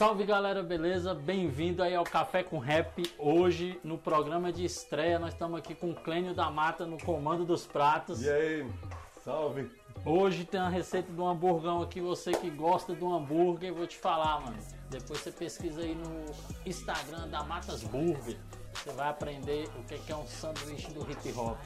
Salve galera, beleza? Bem-vindo aí ao Café com Rap. Hoje, no programa de estreia, nós estamos aqui com o Clênio da Mata no comando dos pratos. E aí, salve! Hoje tem uma receita do hamburgão aqui. Você que gosta do hambúrguer, vou te falar, mano. Depois você pesquisa aí no Instagram da Matas Burger. Você vai aprender o que é um sanduíche do hip hop.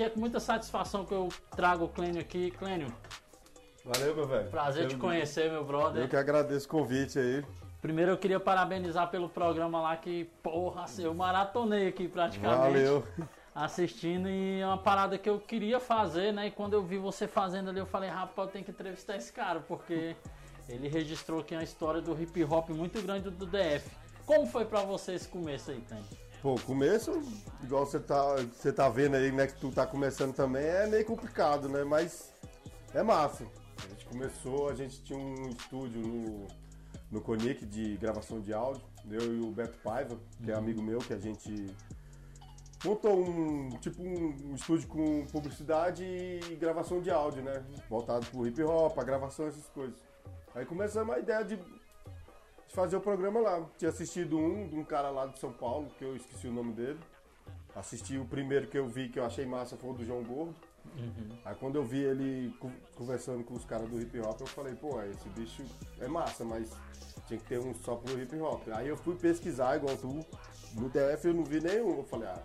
Hoje é com muita satisfação que eu trago o Clênio aqui. Clênio, Valeu, meu velho. prazer eu, te conhecer, meu brother. Eu que agradeço o convite aí. Primeiro eu queria parabenizar pelo programa lá que, porra, assim, eu maratonei aqui praticamente. Valeu. Assistindo e é uma parada que eu queria fazer, né? E quando eu vi você fazendo ali, eu falei, rapaz, eu tenho que entrevistar esse cara, porque ele registrou aqui uma história do hip hop muito grande do DF. Como foi pra você esse começo aí, Clênio? Pô, o começo, igual você tá, você tá vendo aí, né, que tu tá começando também, é meio complicado, né? Mas é massa. A gente começou, a gente tinha um estúdio no, no Conic de gravação de áudio, eu e o Beto Paiva, que é amigo meu, que a gente montou um tipo um, um estúdio com publicidade e gravação de áudio, né? Voltado pro hip hop, a gravação, essas coisas. Aí começamos a ideia de, de fazer o programa lá. Tinha assistido um de um cara lá de São Paulo, que eu esqueci o nome dele. Assisti o primeiro que eu vi que eu achei massa foi o do João Gordo. Aí quando eu vi ele co- conversando com os caras do hip hop, eu falei, pô, esse bicho é massa, mas tinha que ter um só pro hip hop. Aí eu fui pesquisar, igual tu, no DF eu não vi nenhum. Eu falei, ah,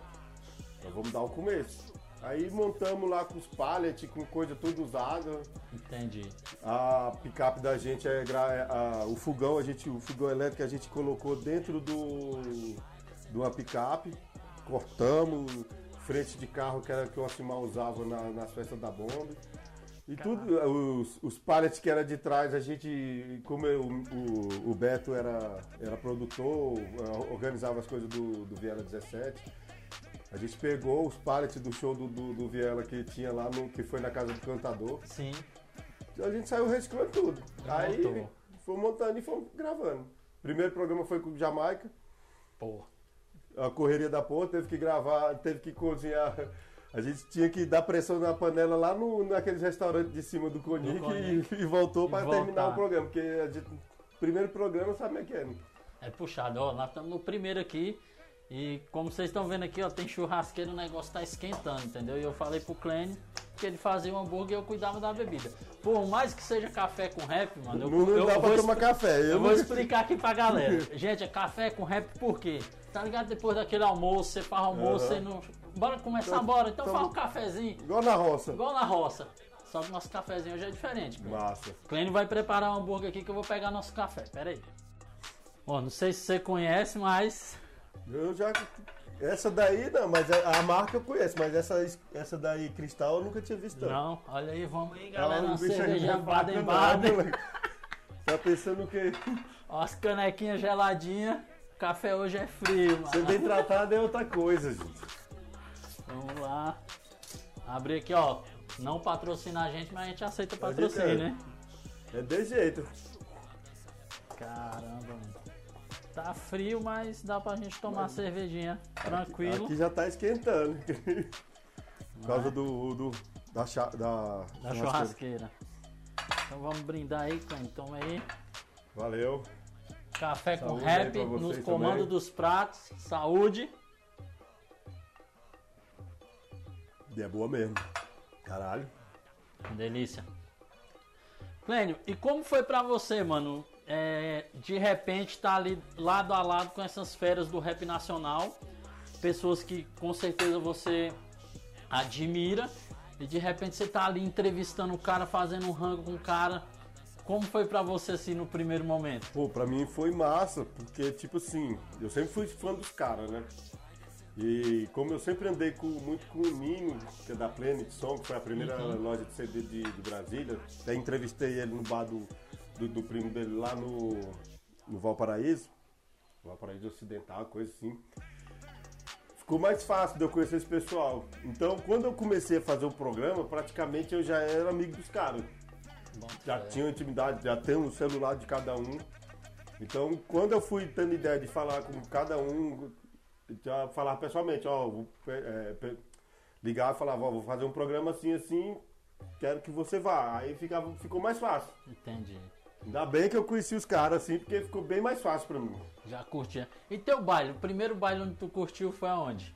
então vamos dar o começo. Aí montamos lá com os pallets, com coisa toda usada. Entendi. A picape da gente é é, a- o fogão, a gente, o fogão elétrico a gente colocou dentro do de uma picape, cortamos frente de carro que era que o Asimar usava na- nas festas da bomba. E tudo, os, os pallets que era de trás, a gente, como eu- o, o Beto era, era produtor, eh, organizava as coisas do, do Viela 17, a gente pegou os pallets do show do, do, do Viela que tinha lá, no, que foi na casa do cantador, Sim. a gente saiu reciclando tudo. Aí Montou. fomos montando e fomos gravando. Primeiro programa foi com Jamaica, Porra. a correria da porra, teve que gravar, teve que cozinhar. A gente tinha que dar pressão na panela lá no, naqueles restaurantes de cima do Conic e, e voltou para terminar o programa, porque a gente, primeiro programa sabe como é que é. né? É puxado, ó. Nós estamos no primeiro aqui. E como vocês estão vendo aqui, ó, tem churrasqueiro, o negócio tá esquentando, entendeu? E eu falei pro Clênio que ele fazia um hambúrguer e eu cuidava da bebida. Por mais que seja café com rap, mano, eu, Não, eu dá pra vou tomar café. Eu, Eu vou explicar aqui pra galera. Gente, é café com rap por quê? Tá ligado? Depois daquele almoço, você faz almoço, você não. Bora começar, bora. Então faz um cafezinho. Igual na roça. Igual na roça. Só que nosso cafezinho hoje é diferente. Clênio. Massa. Clênio vai preparar um hambúrguer aqui que eu vou pegar nosso café. Pera aí. Ó, não sei se você conhece, mas. Eu já. Essa daí não, mas a, a marca eu conheço, mas essa, essa daí cristal eu nunca tinha visto. Não, olha aí, vamos aí, Ah, galera. o Uma cerveja não é Baden Baden. Tá pensando o quê? Ó, As canequinhas geladinhas. Café hoje é frio, Ser mano. bem tratado é outra coisa, gente. Vamos lá. Abrir aqui, ó. Não patrocina a gente, mas a gente aceita patrocínio, é. né? É desse jeito. Caramba, mano. Tá frio, mas dá pra gente tomar uma cervejinha tranquilo. Aqui já tá esquentando. Por causa do, do, da, cha, da, Da churrasqueira. Então vamos brindar aí, Clênio. Toma aí. Valeu. Café com Saúde aí rap nos comandos dos pratos. Saúde. E é boa mesmo. Caralho. Delícia. Clênio, e como foi pra você, mano? É, de repente tá ali lado a lado com essas feras do rap nacional, pessoas que com certeza você admira, e de repente você tá ali entrevistando o cara, fazendo um rango com o cara. Como foi pra você assim no primeiro momento? Pô, pra mim foi massa, porque, tipo assim, eu sempre fui fã dos caras, né? E como eu sempre andei com, muito com o Ninho, que é da Planet Song, que foi a primeira loja de CD de, de Brasília, até entrevistei ele no bar do, do, do primo dele lá no, no Valparaíso, Valparaíso Ocidental, coisa assim. Ficou mais fácil de eu conhecer esse pessoal. Então, quando eu comecei a fazer o programa, praticamente eu já era amigo dos caras. Bom, Já é, tinha intimidade, já tem um celular de cada um. Então, quando eu fui tendo ideia de falar com cada um, já falar pessoalmente, ó, vou, é, ligar e falar, ó, vou fazer um programa assim, assim, quero que você vá. Aí ficava, ficou mais fácil. Entendi. Ainda bem que eu conheci os caras assim, porque ficou bem mais fácil pra mim. Já curtia. E teu baile? O primeiro baile onde tu curtiu foi aonde?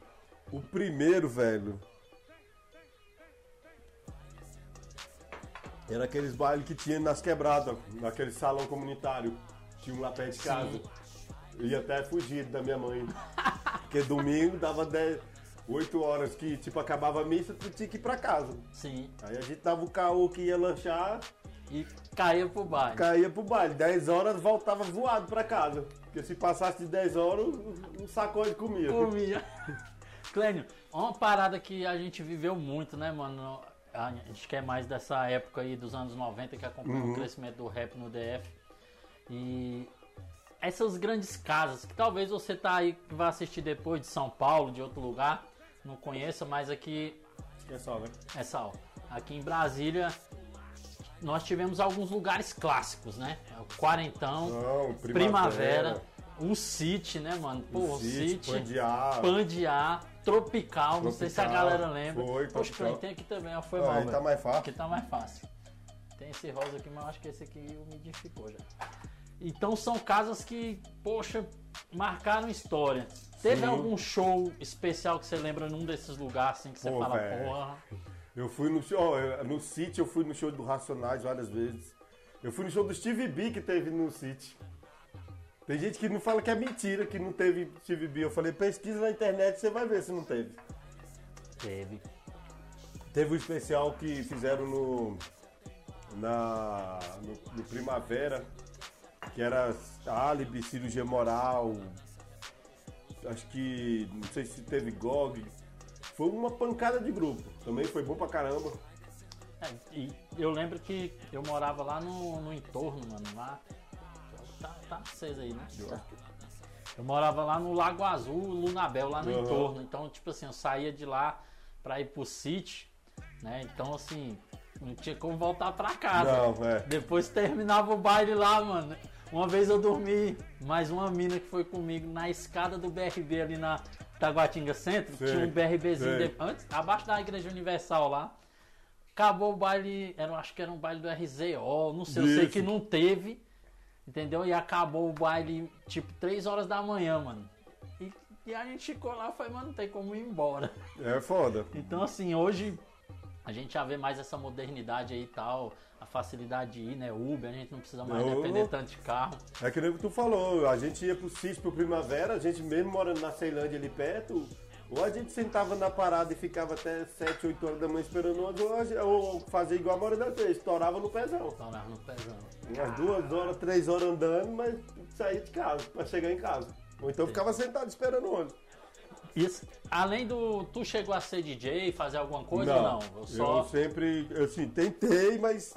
O primeiro, velho. Era aqueles bailes que tinha nas quebradas, naquele salão comunitário. Tinha um lá perto de casa. Sim. Eu ia até fugir da minha mãe. Porque domingo dava 10, 8 horas que tipo acabava a missa, tu tinha que ir pra casa. Sim. Aí a gente dava o caô que ia lanchar, E caía pro baile. caía pro baile. 10 horas voltava voado pra casa. Porque se passasse de 10 horas, um sacode comia. Comia. Clênio, uma parada que a gente viveu muito, né, mano? A gente quer mais dessa época aí dos anos 90 que acompanhou Uhum. o crescimento do rap no DF. E essas grandes casas, que talvez você tá aí que vai assistir depois de São Paulo, de outro lugar, não conheça, mas aqui É só, né? é sal. Aqui em Brasília nós tivemos alguns lugares clássicos, né? O Quarentão, Não, Primavera, o City, né, mano? Pô, o City, Pandiá. Pandiá, Tropical, não sei se a Tropical, galera lembra. foi, Poxa, Tropical. tem aqui também, ó, foi Ah, mal, velho. tá mais fácil. Aqui tá mais fácil. Tem esse rosa aqui, mas eu acho que esse aqui umidificou já. Então são casas que, poxa, marcaram história. Teve Sim. algum show especial que você lembra num desses lugares assim que você Pô, fala, velho. porra. Eu fui no show, no City, eu fui no show do Racionais várias vezes. Eu fui no show do Steve B que teve no City. Tem gente que não fala que é mentira que não teve Steve B. Eu falei, pesquisa na internet, você vai ver se não teve. Teve. Teve o especial que fizeram no. Na. No, no Primavera, que era álibi, cirurgia moral. Acho que. Não sei se teve GOG. Foi uma pancada de grupo. Também foi bom pra caramba. É, e eu lembro que eu morava lá no, no entorno, mano, lá. Tá, tá acesa aí, né? Eu morava lá no Lago Azul, Lunabel, lá no Uhum. entorno. Então, tipo assim, eu saía de lá pra ir pro City, né? Então, assim, não tinha como voltar pra casa. Não, é. Depois terminava o baile lá, mano. Uma vez eu dormi, mais uma mina que foi comigo na escada do BRB ali na Taguatinga Centro. Sei, tinha um BRBzinho de- antes, abaixo da Igreja Universal lá. Acabou o baile, era, acho que era um baile do RZO, não sei, eu sei Isso. que não teve, entendeu? E acabou o baile tipo 3 horas da manhã, mano. E, e a gente ficou lá e foi, mano, não tem como ir embora. É foda. Então, assim, hoje a gente já vê mais essa modernidade aí e tal, a facilidade de ir, né? Uber, a gente não precisa mais Eu- depender tanto de carro. É que nem o que tu falou, a gente ia pro sítio pro Primavera, a gente mesmo morando na Ceilândia ali perto, ou a gente sentava na parada e ficava até 7, 8 horas da manhã esperando ônibus, ou, ou fazia igual a maioria das vezes, estourava no pezão. Tornar no pesão. Umas duas horas, três horas andando, mas saía de casa, pra chegar em casa. Ou então ficava sentado esperando o ônibus. Isso, além do. Tu chegou a ser DJ, fazer alguma coisa ou não? Eu só. eu sempre, assim, tentei, mas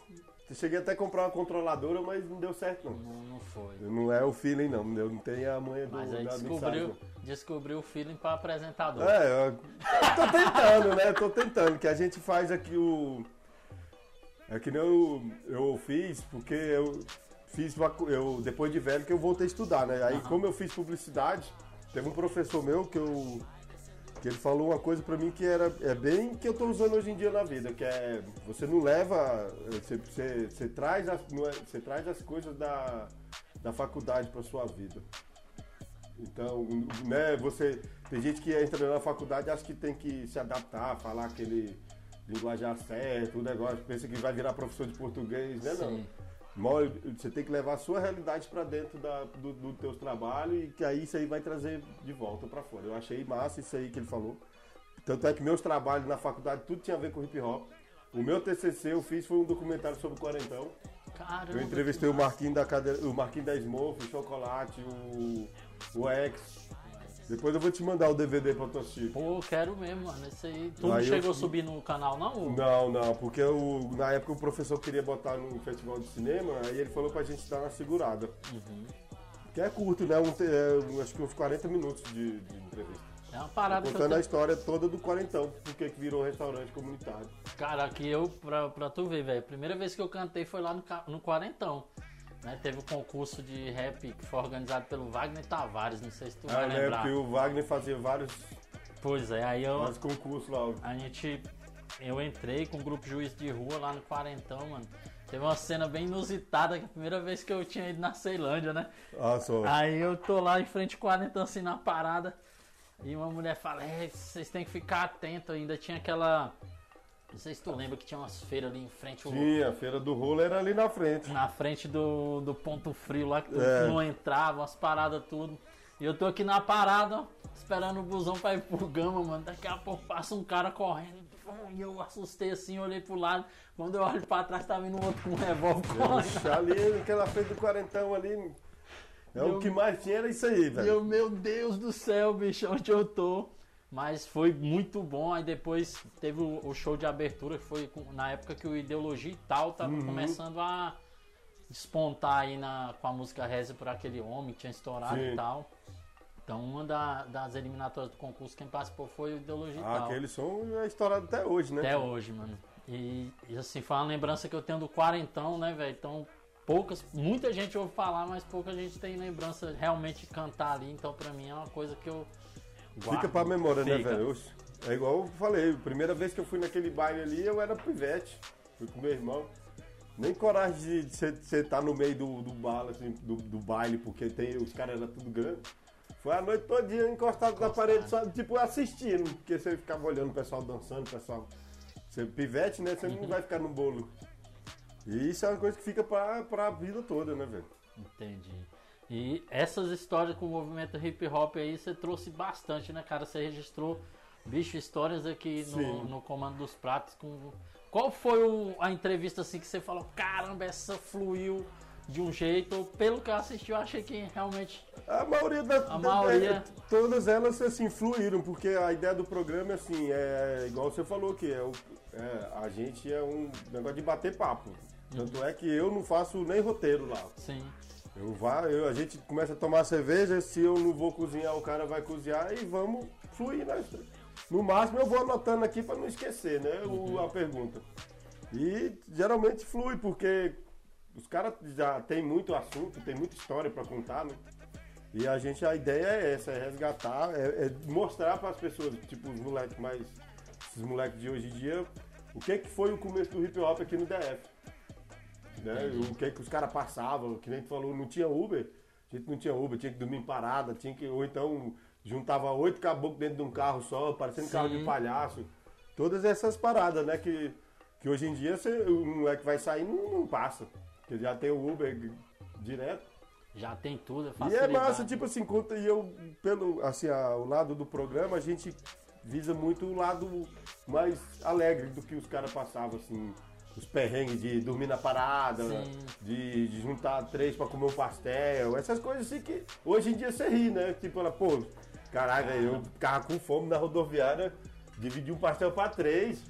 cheguei até a comprar uma controladora, mas não deu certo não. Não, não foi. Não é o feeling não, eu não tenho a manha do, Mas aí da descobriu, descobriu o feeling pra apresentador. É, eu, eu tô tentando, né? Eu tô tentando, que a gente faz aqui o. É que nem eu, eu fiz, porque eu fiz eu depois de velho que eu voltei a estudar, né? Aí como eu fiz publicidade, teve um professor meu que eu que ele falou uma coisa pra mim que era é bem que eu tô usando hoje em dia na vida, que é você não leva, você, você, você traz as, não é- você traz as coisas da, da faculdade pra sua vida. Então, né, você. Tem gente que entra na faculdade acha que tem que se adaptar, falar aquele linguajar certo, o negócio, pensa que vai virar professor de português, né? Não. Sim. Mó- Você tem que levar a sua realidade para dentro da, do, do teu trabalho e que aí isso aí vai trazer de volta para fora. Eu achei massa isso aí que ele falou. Tanto é que meus trabalhos na faculdade tudo tinha a ver com hip hop. O meu TCC eu fiz foi um documentário sobre o quarentão. Caramba. Eu entrevistei o Marquinhos da, cade... o Marquinhos da Smurf, o Chocolate, o, o X. Depois eu vou te mandar o DVD pra tu assistir. Pô, quero mesmo, mano. Esse aí. Tu não Aí eu chegou a subir no canal, não? Não, não, porque o, na época o professor queria botar no festival de cinema, aí ele falou pra gente dar uma segurada. Uhum. Que é curto, né? Um, te- é, acho que uns 40 minutos de, de entrevista. É uma parada que eu Contando a tenho... história toda do quarentão, porque que virou restaurante comunitário. Cara, aqui eu, pra, pra tu ver, velho. A primeira vez que eu cantei foi lá no, ca- no Quarentão. Né, teve o concurso de rap que foi organizado pelo Wagner Tavares, não sei se tu Ah, vai lembro lembrar. que o Wagner fazia vários, Pois é, aí eu, vários concursos lá. a gente, eu entrei com o grupo Juiz de Rua lá no Quarentão, mano. Teve uma cena bem inusitada, que é a primeira vez que eu tinha ido na Ceilândia, né? Ah, só. Aí eu tô lá em frente ao Quarentão, assim, na parada. E uma mulher fala, é, vocês têm que ficar atentos ainda. Tinha aquela... Não sei se tu lembra que tinha umas feiras ali em frente ao- Tinha, a feira do rolo era ali na frente. na frente do, do ponto frio lá, que tu É. não entrava, as paradas tudo. E eu tô aqui na parada, ó, esperando o busão pra ir pro Gama, mano. Daqui a pouco passa um cara correndo. E eu assustei assim, olhei pro lado. Quando eu olho pra trás, tá vindo um outro com um revólver correndo. Ali, naquela frente do quarentão ali. É o que mais tinha era isso aí, velho. eu, meu Deus do céu, bicho, onde eu tô? Mas foi muito bom. Aí depois teve o, o show de abertura, que foi com- na época que o Ideologia e tal tava Uhum. começando a despontar aí na, com a música Reza por aquele homem que tinha estourado Sim. e tal. Então uma da- das eliminatórias do concurso, quem participou foi o Ideologia e Ah, tal. aquele som é estourado até hoje, né? Até hoje, mano. E, e, assim, foi uma lembrança que eu tenho do quarentão, né, velho? Então, poucas, muita gente ouve falar, mas pouca gente tem lembrança realmente de cantar ali. Então, pra mim, é uma coisa que eu. Fica pra memória, né, Fica. velho? Oxe, É igual eu falei, primeira vez que eu fui naquele baile ali, eu era pivete. Fui com meu irmão. Nem coragem de você estar no meio do, do, bala, assim, do, do baile, porque tem, os caras eram tudo grande. Foi a noite todinha encostado na parede, só, tipo, assistindo. Porque você ficava olhando o pessoal dançando, o pessoal. Você pivete, né? Você Uhum. não vai ficar no bolo. E isso é uma coisa que fica pra, pra vida toda, né, velho? Entendi. E essas histórias com o movimento hip hop aí, você trouxe bastante, né, cara? Você registrou, bicho, histórias aqui no, no Comando dos Pratos. Com... Qual foi o- a entrevista assim que você falou, caramba, essa fluiu de um jeito? Pelo que eu assisti, eu achei que realmente. A maioria das. A da- maioria. é, todas elas assim fluíram, porque a ideia do programa assim, é igual você falou que é, o- é, a gente é um negócio de bater papo. Tanto é que eu não faço nem roteiro lá. Sim. Eu vá, eu, a gente começa a tomar cerveja, se eu não vou cozinhar, o cara vai cozinhar e vamos fluir. Né? No máximo eu vou anotando aqui para não esquecer, né? o- a pergunta. E geralmente flui, porque os caras já tem muito assunto, tem muita história para contar, né? E a gente, a ideia é essa, é resgatar, é, é mostrar para as pessoas, tipo os moleques mais, esses moleques de hoje em dia, o que que foi o começo do hip hop aqui no DF. Né? O que que os caras passavam, que nem tu falou, não tinha Uber, a gente não tinha Uber, tinha que dormir em parada, tinha que, ou então juntava oito caboclos dentro de um carro só, parecendo carro de Sim. palhaço. Todas essas paradas, né? Que, que hoje em dia você, o moleque vai sair não, não passa. Porque já tem o Uber direto. Já tem tudo, é E é massa, tipo assim, conta, e eu, pelo, assim, a- o lado do programa, a gente visa muito o lado mais alegre do que os caras passavam, assim, os perrengues de dormir na parada, Sim. de, de juntar três pra comer um pastel, essas coisas assim que hoje em dia você ri, né? Tipo, ela, pô, caralho, eu ficava com fome na rodoviária, dividi um pastel pra três,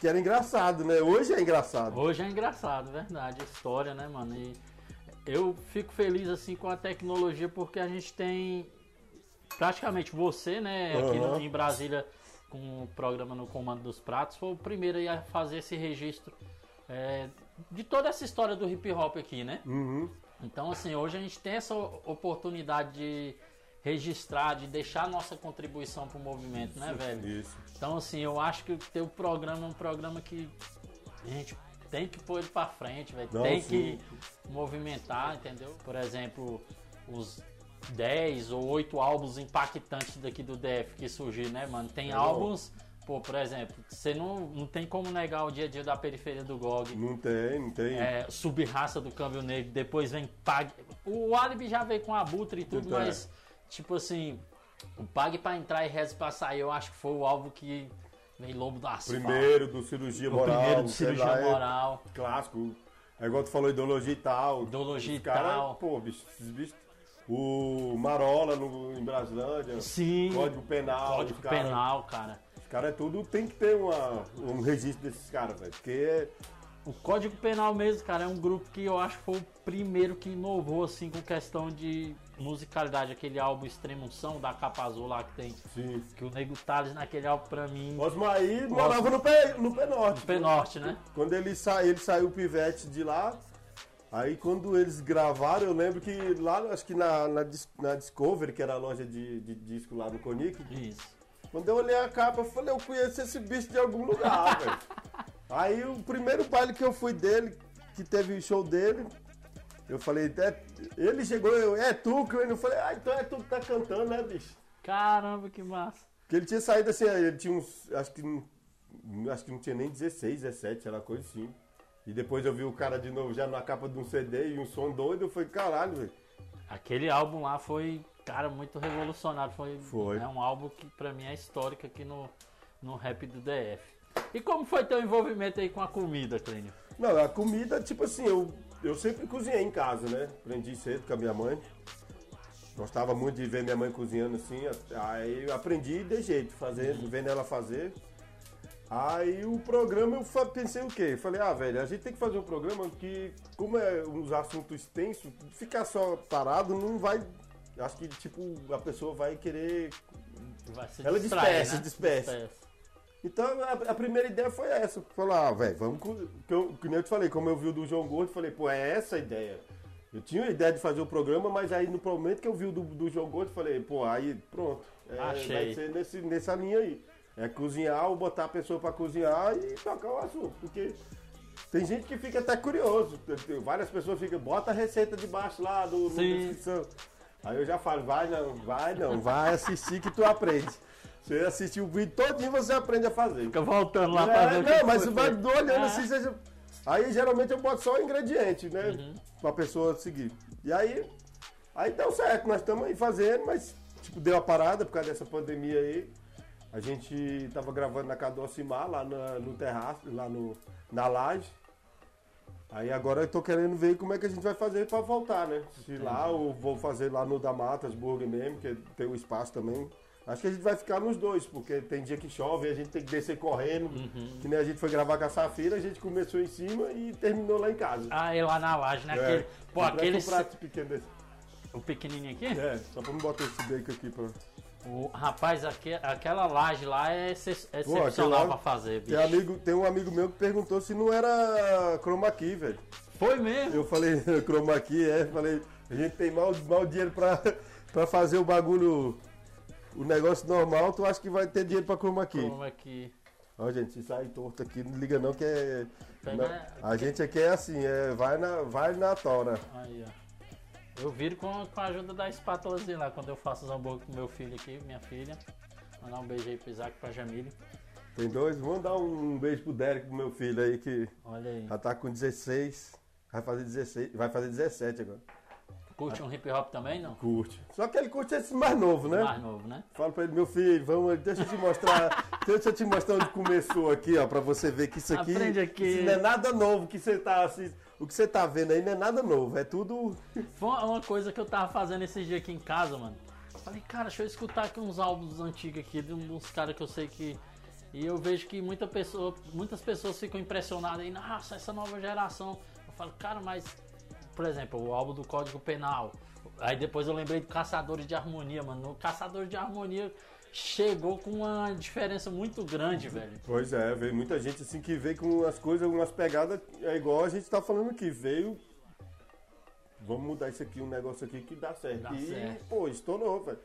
que era engraçado, né? Hoje é engraçado. Hoje é engraçado, verdade, história, né, mano? E eu fico feliz assim com a tecnologia porque a gente tem praticamente você, né, aqui no- Aham. em Brasília com o programa no Comando dos Pratos, foi o primeiro a fazer esse registro é, de toda essa história do hip hop aqui, né? Uhum. Então, assim, hoje a gente tem essa oportunidade de registrar, de deixar a nossa contribuição pro movimento, né, velho? Isso. Então, assim, eu acho que o teu programa é um programa que a gente tem que pôr ele pra frente, velho. Não, Tem sim. que movimentar, entendeu? Por exemplo, os 10 ou 8 álbuns impactantes daqui do DF que surgiram, né, mano? Tem álbuns, pô, por exemplo, você não, não tem como negar o dia a dia da periferia do GOG. Não tem, não tem. É, subraça do câmbio negro, depois vem Pag. O Alibi já veio com Abutre e tudo, Então, é. mas, tipo assim, o Pag pra entrar e Reze pra sair, eu acho que foi o álbum que vem Lobo do Asfalto. Primeiro do cirurgia o moral. primeiro de sei cirurgia lá, é moral. Clássico. É igual tu falou, ideologia e tal. Ideologia e cara, tal. Pô, bicho, esses bichos. O Marola no, em Brasilândia. Sim. Código Penal. Código cara- Penal, cara. Os caras é tudo, tem que ter uma, um registro desses caras, velho. Porque O Código Penal mesmo, cara, é um grupo que eu acho que foi o primeiro que inovou, assim, com questão de musicalidade. Aquele álbum Extremunção da Capa Azul lá que tem. sim. Que o Nego Tales naquele álbum pra mim. Osmaí morava no pé, no pé norte. Penorte, né? Quando ele, sa, ele saiu pivete de lá, Aí quando eles gravaram, eu lembro que lá, acho que na, na, na Discovery, que era a loja de, de disco lá no Conic, Isso. Quando eu olhei a capa, eu falei, eu conheço esse bicho de algum lugar, velho. Aí o primeiro baile que eu fui dele, que teve o show dele, eu falei, é- ele chegou, eu, é tu, Clênio? Eu falei, ah, então é tu que tá cantando, né, bicho? Caramba, que massa. Porque ele tinha saído assim, ele tinha uns. Acho que, não- acho que não tinha nem 16, 17, era coisa assim. E depois eu vi o cara de novo já na capa de um CD e um som doido, eu falei, caralho, velho. Aquele álbum lá foi, cara, muito revolucionário. Foi, Foi. É um álbum que pra mim é histórico aqui no, no rap do DF. E como foi teu envolvimento aí com a comida, Clênio? Não, a comida, tipo assim, eu, eu sempre cozinhei em casa, né? Aprendi cedo com a minha mãe. Gostava muito de ver minha mãe cozinhando assim. Aí eu aprendi de jeito, fazendo, vendo ela fazer. Aí o programa eu pensei o quê? Falei, ah, velho, a gente tem que fazer um programa que, como é uns assuntos extensos, ficar só parado não vai. Acho que, tipo, a pessoa vai querer. Vai se Ela distrair, dispersa, né? dispersa. Então a, a primeira ideia foi essa. Falar, ah, velho, vamos. com- Que, eu, que nem eu te falei, como eu vi o do João Gordo, falei, pô, é essa a ideia. Eu tinha a ideia de fazer o programa, mas aí no momento que eu vi o do, do João Gordo, falei, pô, aí pronto. É, Achei. vai ser nesse, nessa linha aí. É cozinhar ou botar a pessoa pra cozinhar e tocar o assunto. Porque tem gente que fica até curioso. Várias pessoas ficam, bota a receita debaixo lá do, Sim. descrição. Aí eu já falo, vai não, vai não, vai assistir que tu aprende. Você assistir o vídeo todinho, você aprende a fazer. Fica voltando lá pra É, ver o que não, mas vai olhando Ah. assim, você... Aí geralmente eu boto só o ingrediente, né? Uhum. Pra pessoa seguir. E aí, aí deu certo, nós estamos aí fazendo, mas tipo, deu a parada por causa dessa pandemia aí. A gente tava gravando na casa do Alcimar, lá na- no terraço, lá no, na laje. Aí agora eu tô querendo ver como é que a gente vai fazer pra voltar, né? Se lá ou vou fazer lá no Damatas Burger mesmo, que tem o espaço também. Acho que a gente vai ficar nos dois, porque tem dia que chove e a gente tem que descer correndo. Uhum. Que nem a gente foi gravar com a Safira, a gente começou em cima e terminou lá em casa. Ah, e lá na laje, né? É. Aquele, pô, aquele. um prato pequeno desse. O pequenininho aqui? É, só pra não botar esse bacon aqui pra... O, rapaz, aque- aquela laje lá é ex- Pô, excepcional lá- pra fazer, bicho. Tem, amigo, tem um amigo meu que perguntou se não era chroma key, velho. Foi mesmo? Eu falei, chroma key, é. Falei, a gente tem mal, mal dinheiro pra, pra fazer o bagulho, o negócio normal, tu acha que vai ter dinheiro pra chroma key? É que. Ó, gente, se sai torto aqui, não liga não que é... Pega- não, a gente aqui é assim, é, vai, na, vai na tora. Aí, ó. Eu viro com, com a ajuda da espátulazinha lá, quando eu faço os hambúrguer com meu filho aqui, minha filha. Mandar um beijo aí pro Isaac e pra Jamile. Tem dois, vamos dar um beijo pro Derek, pro meu filho aí, que Olha aí. já tá com 16, vai fazer 16, vai fazer 17 agora. Curte um hip hop também, não? Curte. Só que ele curte esse mais novo, né? Mais novo, né? Fala pra ele, meu filho, vamos, deixa eu te mostrar, deixa eu te mostrar onde começou aqui, ó, pra você ver que isso aqui, Aprende aqui. isso não é nada novo que você tá assim, o que você tá vendo aí não é nada novo, é tudo Foi uma coisa que eu tava fazendo esses dias aqui em casa, mano. Falei, cara, deixa eu escutar aqui uns álbuns antigos aqui, de uns caras que eu sei que. E eu vejo que muita pessoa, muitas pessoas ficam impressionadas aí, nossa, essa nova geração. Eu falo, cara, mas. Por exemplo, o álbum do Código Penal. Aí depois eu lembrei do Caçadores de Harmonia, mano. O Caçadores de Harmonia chegou com uma diferença muito grande, velho. Pois é, veio muita gente assim que veio com as coisas, umas pegadas, é igual a gente tá falando aqui, veio. Vamos mudar isso aqui, um negócio aqui que dá certo. Dá e, certo. pô, estourou, velho.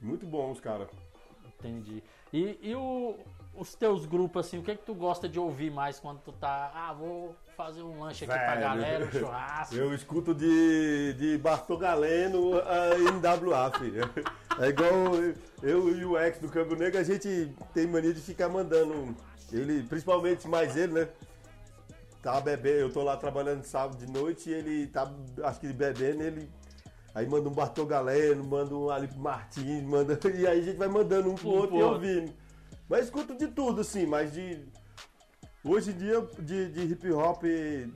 Muito bom os caras. Entendi. E, e o- os teus grupos, assim, o que é que tu gosta de ouvir mais quando tu tá. Ah, vou fazer um lanche aqui pra Velho. galera, um churrasco. Eu escuto de, de Bartô Galeno a NWA, filho. É igual eu, eu e o ex do Câmbio Negro, a gente tem mania de ficar mandando. Ele, principalmente mais ele, né? Tá bebendo, eu tô lá trabalhando sábado de noite e ele tá, acho que bebendo, ele. Aí manda um Bartô Galeno, manda um Alipe Martins, manda. E aí a gente vai mandando um pro Um outro pro e ouvindo. Mas escuto de tudo, assim, mas de. Hoje em dia, de, de hip hop,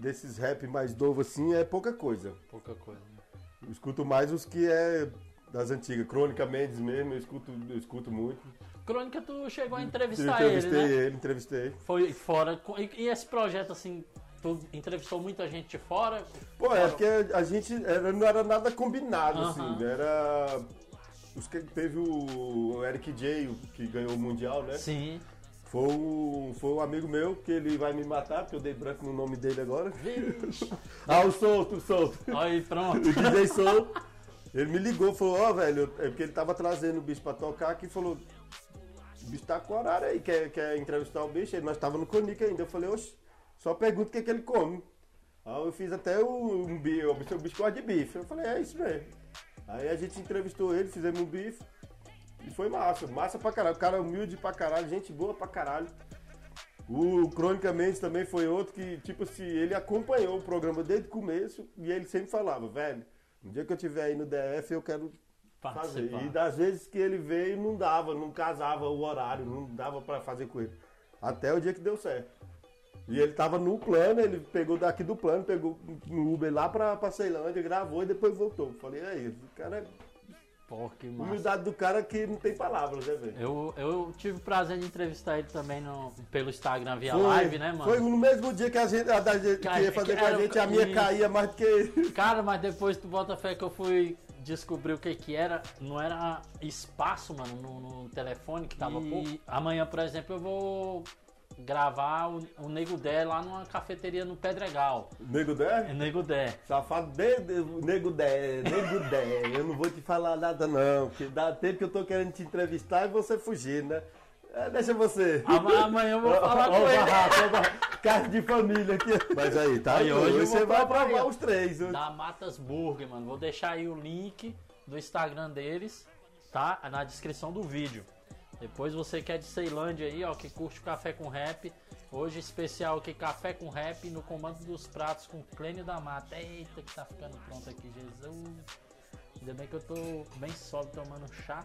desses rap mais novo assim, é pouca coisa. Pouca coisa, né? Eu escuto mais os que é das antigas. Crônica Mendes mesmo, eu escuto, eu escuto muito. Crônica, tu chegou a Eu entrevistar ele, entrevistei né? ele, entrevistei. Foi fora. E, e esse projeto, assim, tu entrevistou muita gente de fora? Pô, é porque a gente era, não era nada combinado, Aham. assim. Era. Os que, teve o Eric J, que ganhou o Mundial, né? Sim. Foi um, foi um amigo meu que ele vai me matar, porque eu dei branco no nome dele agora. ah, o Solto, o Solto. Aí, pronto. O DJ Solto. Ele me ligou, falou, ó, velho, é porque ele tava trazendo o bicho pra tocar aqui, falou, o bicho tá com horário aí, quer, quer entrevistar o bicho? Aí nós tava no Conic ainda. Eu falei, oxe, só pergunta o que, que ele come. Aí eu fiz até um, um o bicho, o gosta de bife. Eu falei, é isso mesmo. Aí a gente entrevistou ele, fizemos um bife. E foi massa, massa pra caralho. O cara é humilde pra caralho, gente boa pra caralho. O Cronicamente também foi outro que, tipo assim, ele acompanhou o programa desde o começo e ele sempre falava, velho, no dia que eu tiver aí no DF eu quero fazer. Participar. E das vezes que ele veio não dava, não casava o horário, não dava pra fazer com ele. Até o dia que deu certo. E ele tava no plano, ele pegou daqui do plano, pegou um Uber lá pra, pra Ceilândia, gravou e depois voltou. Falei, aí, o cara é Pô, que massa. Humildade do cara que não tem palavras, né, velho? Eu, eu tive o prazer de entrevistar ele também no, pelo Instagram via Foi- live, né, mano? Foi no mesmo dia que a gente, a, da gente Cara, que ia fazer que com a gente, a minha caía mais do que. Cara, mas depois tu bota fé que eu fui descobrir o que que era. Não era espaço, mano, no, no telefone que tava E- pouco. Amanhã, por exemplo, eu vou gravar o, o Nego Dé lá numa cafeteria no Pedregal. Nego É Dé? Nego Dé. Safado de, de, Nego Dé, Nego Dé. Eu não vou te falar nada, não, porque dá tempo que eu tô querendo te entrevistar e você fugir, né? É, deixa você. Ama- Amanhã eu vou falar Ó, com ó, ele. barraco. Casa de família aqui. Mas aí, tá? Aí, hoje hoje você vai provar os três. né? Da Matas Burger, mano. Vou deixar aí o link do Instagram deles, tá? Na descrição do vídeo. Depois você que é de Ceilândia aí, ó, que curte café com rap. Hoje especial aqui, café com rap no comando dos pratos com Clênio da Mata. Eita, que tá ficando pronto aqui, Jesus. Ainda bem que eu tô bem sóbrio tomando chá.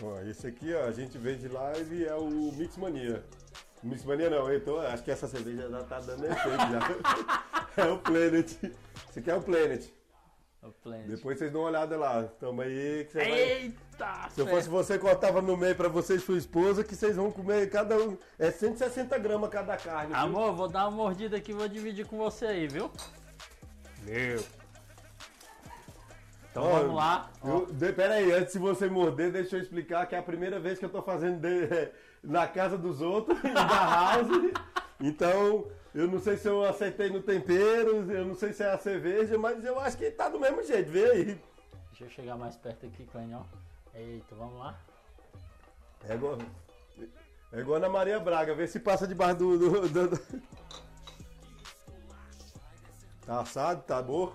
Ó, esse aqui, ó, a gente vende live é o Mix Mania. Mix Mania não, tô, acho que essa cerveja já tá dando efeito já. é o Planet. Esse aqui é o Planet. Depois vocês dão uma olhada lá. Tamo aí que você vai... Eita! Se eu fosse você, cortava no meio pra você e sua esposa, que vocês vão comer cada um. É 160 gramas cada carne. viu? Amor, vou dar uma mordida aqui e vou dividir com você aí, viu? Meu. Então Ó, vamos lá. Eu, de, pera aí, antes de você morder, deixa eu explicar que é a primeira vez que eu tô fazendo de- na casa dos outros, da house. Então, eu não sei se eu acertei no tempero, eu não sei se é a cerveja, mas eu acho que tá do mesmo jeito, vê aí. Deixa eu chegar mais perto aqui, Clênio, ó. Eita, vamos lá. É igual, é igual na Maria Braga, vê se passa debaixo do. do- do- do- Tá assado, tá bom?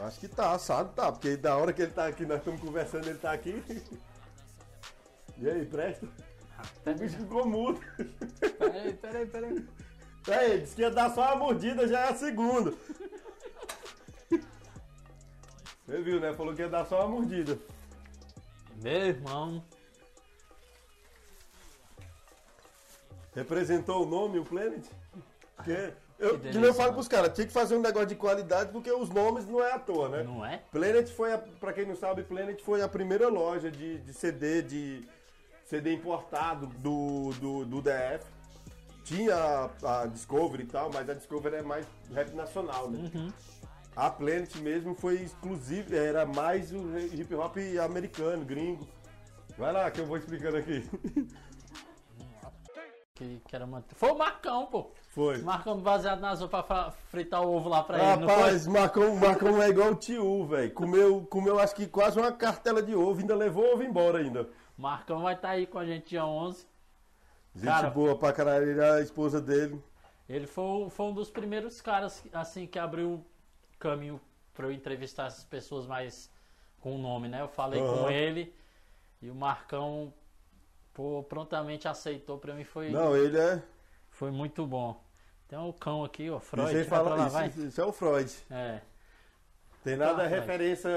Acho que tá assado, tá, porque da hora que ele tá aqui, nós estamos conversando, ele tá aqui. E aí, presta? O bicho ficou mudo. Peraí, peraí, peraí. Aí, disse que ia dar só uma mordida, já é a segunda. Você viu, né? Falou que ia dar só uma mordida. Meu irmão. Representou o nome, o Planet? Que, eu, que, nem eu falo pros caras, tinha que fazer um negócio de qualidade, porque os nomes não é à toa, né? Não é? Planet foi, a, pra quem não sabe, Planet foi a primeira loja de, de CD, de CD importado do, do, do DF. Tinha a, a Discovery e tal, mas a Discovery é mais rap nacional, né? Uhum. A Planet mesmo foi exclusiva, era mais o hip hop americano, gringo. Vai lá que eu vou explicando aqui. Que, que era uma... Foi o Marcão, pô. Foi. Marcão baseado na azul pra fritar o ovo lá pra ele, não foi? Rapaz, Marcão, Marcão é igual o tio, velho. Comeu, comeu acho que quase uma cartela de ovo, ainda levou o ovo embora ainda. Marcão vai estar aí com a gente dia 11. Gente Cara- boa pra caralho, ele é a esposa dele. Ele foi, o- foi um dos primeiros caras, assim, que abriu caminho pra eu entrevistar essas pessoas mais com nome, né? Eu falei Aham. com ele e o Marcão, pô, prontamente aceitou. Pra mim foi, Não, ele é. foi muito bom. Tem um cão aqui, ó, Freud. Isso, fala, lá, isso, vai. isso- é o Freud. É. Tem nada Tá, referência